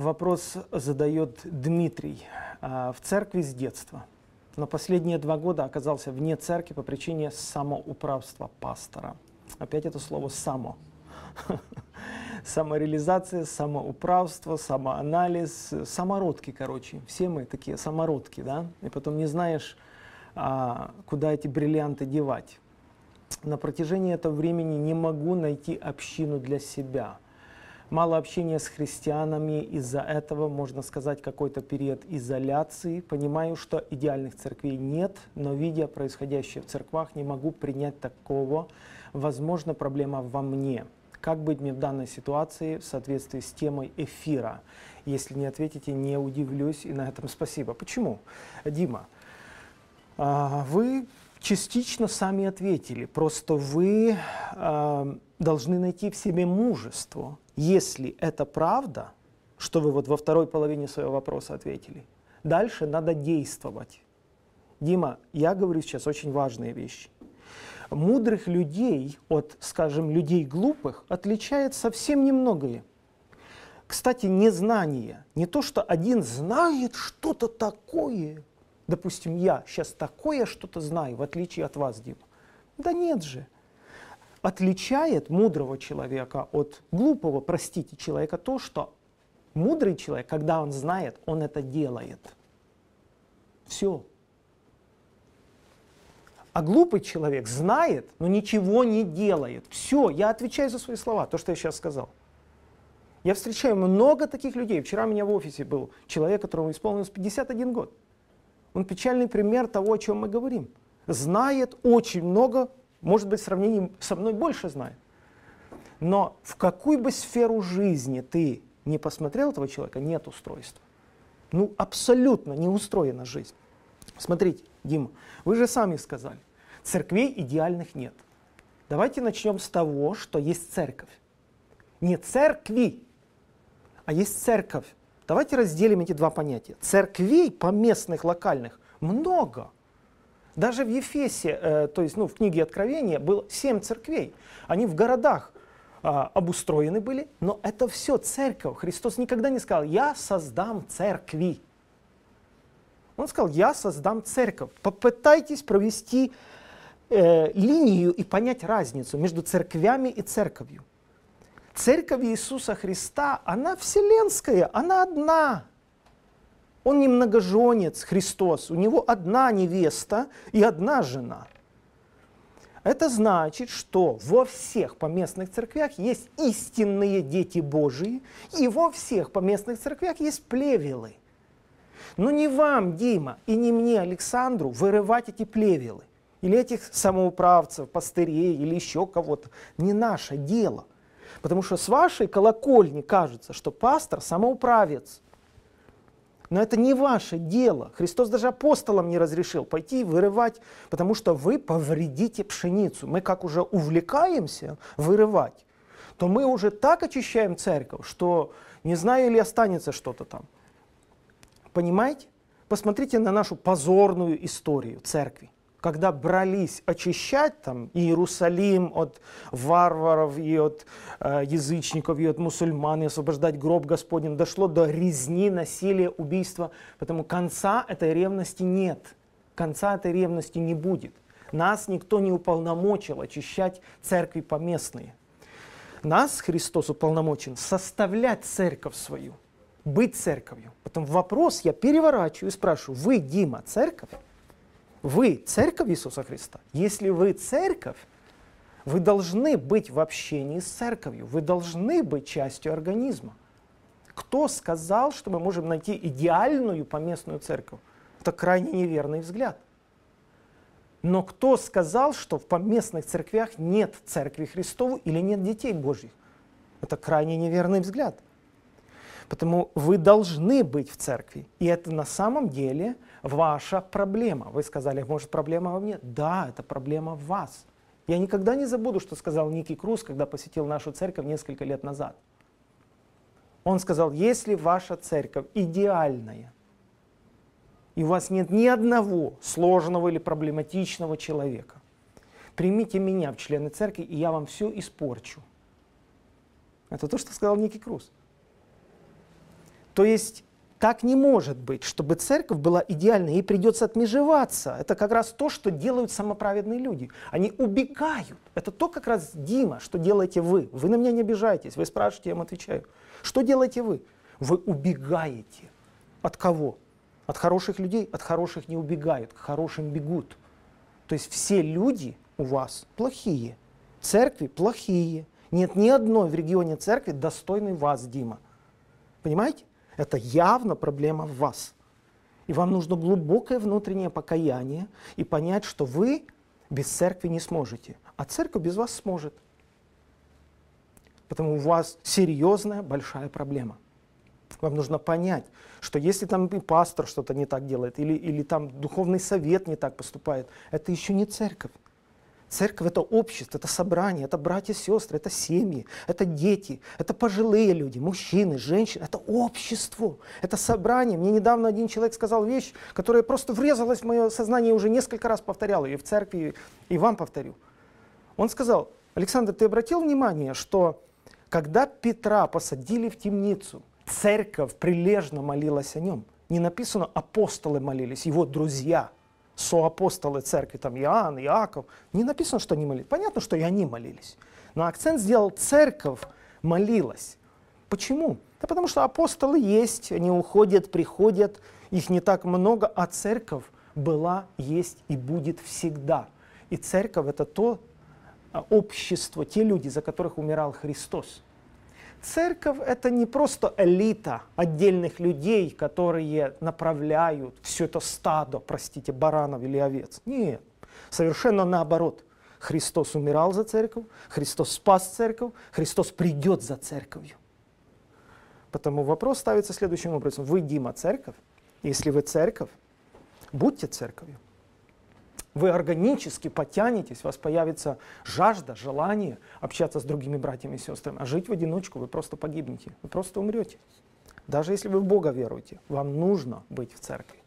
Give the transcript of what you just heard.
вопрос задает Дмитрий. А, в церкви с детства. Но последние два года оказался вне церкви по причине самоуправства пастора. Опять это слово «само». Самореализация, самоуправство, самоанализ, самородки, короче. Все мы такие самородки, да? И потом не знаешь, а, куда эти бриллианты девать. На протяжении этого времени не могу найти общину для себя – мало общения с христианами, из-за этого, можно сказать, какой-то период изоляции. Понимаю, что идеальных церквей нет, но видя происходящее в церквах, не могу принять такого. Возможно, проблема во мне. Как быть мне в данной ситуации в соответствии с темой эфира? Если не ответите, не удивлюсь, и на этом спасибо. Почему? Дима, а, вы частично сами ответили, просто вы а, должны найти в себе мужество если это правда, что вы вот во второй половине своего вопроса ответили, дальше надо действовать. Дима, я говорю сейчас очень важные вещи. Мудрых людей от, скажем, людей глупых отличает совсем немногое. Кстати, незнание. Не то, что один знает что-то такое. Допустим, я сейчас такое что-то знаю, в отличие от вас, Дима. Да нет же отличает мудрого человека от глупого, простите, человека то, что мудрый человек, когда он знает, он это делает. Все. А глупый человек знает, но ничего не делает. Все, я отвечаю за свои слова, то, что я сейчас сказал. Я встречаю много таких людей. Вчера у меня в офисе был человек, которому исполнилось 51 год. Он печальный пример того, о чем мы говорим. Знает очень много, может быть, в сравнении со мной больше знает. Но в какую бы сферу жизни ты не посмотрел этого человека, нет устройства. Ну, абсолютно не устроена жизнь. Смотрите, Дима, вы же сами сказали, церквей идеальных нет. Давайте начнем с того, что есть церковь. Не церкви, а есть церковь. Давайте разделим эти два понятия. Церквей поместных, локальных много – даже в Ефесе, э, то есть ну, в книге Откровения, было семь церквей. Они в городах э, обустроены были, но это все церковь. Христос никогда не сказал, я создам церкви. Он сказал, я создам церковь. Попытайтесь провести э, линию и понять разницу между церквями и церковью. Церковь Иисуса Христа, она вселенская, она одна. Он не многоженец, Христос. У него одна невеста и одна жена. Это значит, что во всех поместных церквях есть истинные дети Божии, и во всех поместных церквях есть плевелы. Но не вам, Дима, и не мне, Александру, вырывать эти плевелы. Или этих самоуправцев, пастырей, или еще кого-то. Не наше дело. Потому что с вашей колокольни кажется, что пастор самоуправец – но это не ваше дело. Христос даже апостолам не разрешил пойти вырывать, потому что вы повредите пшеницу. Мы как уже увлекаемся вырывать, то мы уже так очищаем церковь, что не знаю, или останется что-то там. Понимаете? Посмотрите на нашу позорную историю церкви когда брались очищать там Иерусалим от варваров и от э, язычников и от мусульман и освобождать гроб Господень, дошло до резни, насилия, убийства. Потому конца этой ревности нет. Конца этой ревности не будет. Нас никто не уполномочил очищать церкви поместные. Нас Христос уполномочен составлять церковь свою, быть церковью. Потом вопрос я переворачиваю и спрашиваю, вы, Дима, церковь? Вы церковь Иисуса Христа. Если вы церковь, вы должны быть в общении с церковью, вы должны быть частью организма. Кто сказал, что мы можем найти идеальную поместную церковь? Это крайне неверный взгляд. Но кто сказал, что в поместных церквях нет церкви Христову или нет детей Божьих? Это крайне неверный взгляд. Потому вы должны быть в церкви. И это на самом деле – ваша проблема. Вы сказали, может, проблема во мне? Да, это проблема в вас. Я никогда не забуду, что сказал Ники Круз, когда посетил нашу церковь несколько лет назад. Он сказал, если ваша церковь идеальная, и у вас нет ни одного сложного или проблематичного человека, примите меня в члены церкви, и я вам все испорчу. Это то, что сказал Ники Круз. То есть так не может быть, чтобы церковь была идеальной, ей придется отмежеваться. Это как раз то, что делают самоправедные люди. Они убегают. Это то как раз, Дима, что делаете вы. Вы на меня не обижаетесь, вы спрашиваете, я вам отвечаю. Что делаете вы? Вы убегаете. От кого? От хороших людей? От хороших не убегают, к хорошим бегут. То есть все люди у вас плохие. Церкви плохие. Нет ни одной в регионе церкви достойной вас, Дима. Понимаете? Это явно проблема в вас. И вам нужно глубокое внутреннее покаяние и понять, что вы без церкви не сможете, а церковь без вас сможет. Потому у вас серьезная большая проблема. Вам нужно понять, что если там и пастор что-то не так делает, или, или там духовный совет не так поступает, это еще не церковь. Церковь это общество, это собрание, это братья, сестры, это семьи, это дети, это пожилые люди, мужчины, женщины, это общество, это собрание. Мне недавно один человек сказал вещь, которая просто врезалась в мое сознание, я уже несколько раз повторял ее в церкви, и вам повторю. Он сказал, Александр, ты обратил внимание, что когда Петра посадили в темницу, церковь прилежно молилась о нем. Не написано, апостолы молились, его друзья – соапостолы церкви, там Иоанн, Иаков, не написано, что они молились. Понятно, что и они молились. Но акцент сделал церковь молилась. Почему? Да потому что апостолы есть, они уходят, приходят, их не так много, а церковь была, есть и будет всегда. И церковь это то а, общество, те люди, за которых умирал Христос. Церковь — это не просто элита отдельных людей, которые направляют все это стадо, простите, баранов или овец. Нет, совершенно наоборот. Христос умирал за церковь, Христос спас церковь, Христос придет за церковью. Потому вопрос ставится следующим образом. Вы, Дима, церковь? Если вы церковь, будьте церковью вы органически потянетесь, у вас появится жажда, желание общаться с другими братьями и сестрами. А жить в одиночку вы просто погибнете, вы просто умрете. Даже если вы в Бога веруете, вам нужно быть в церкви.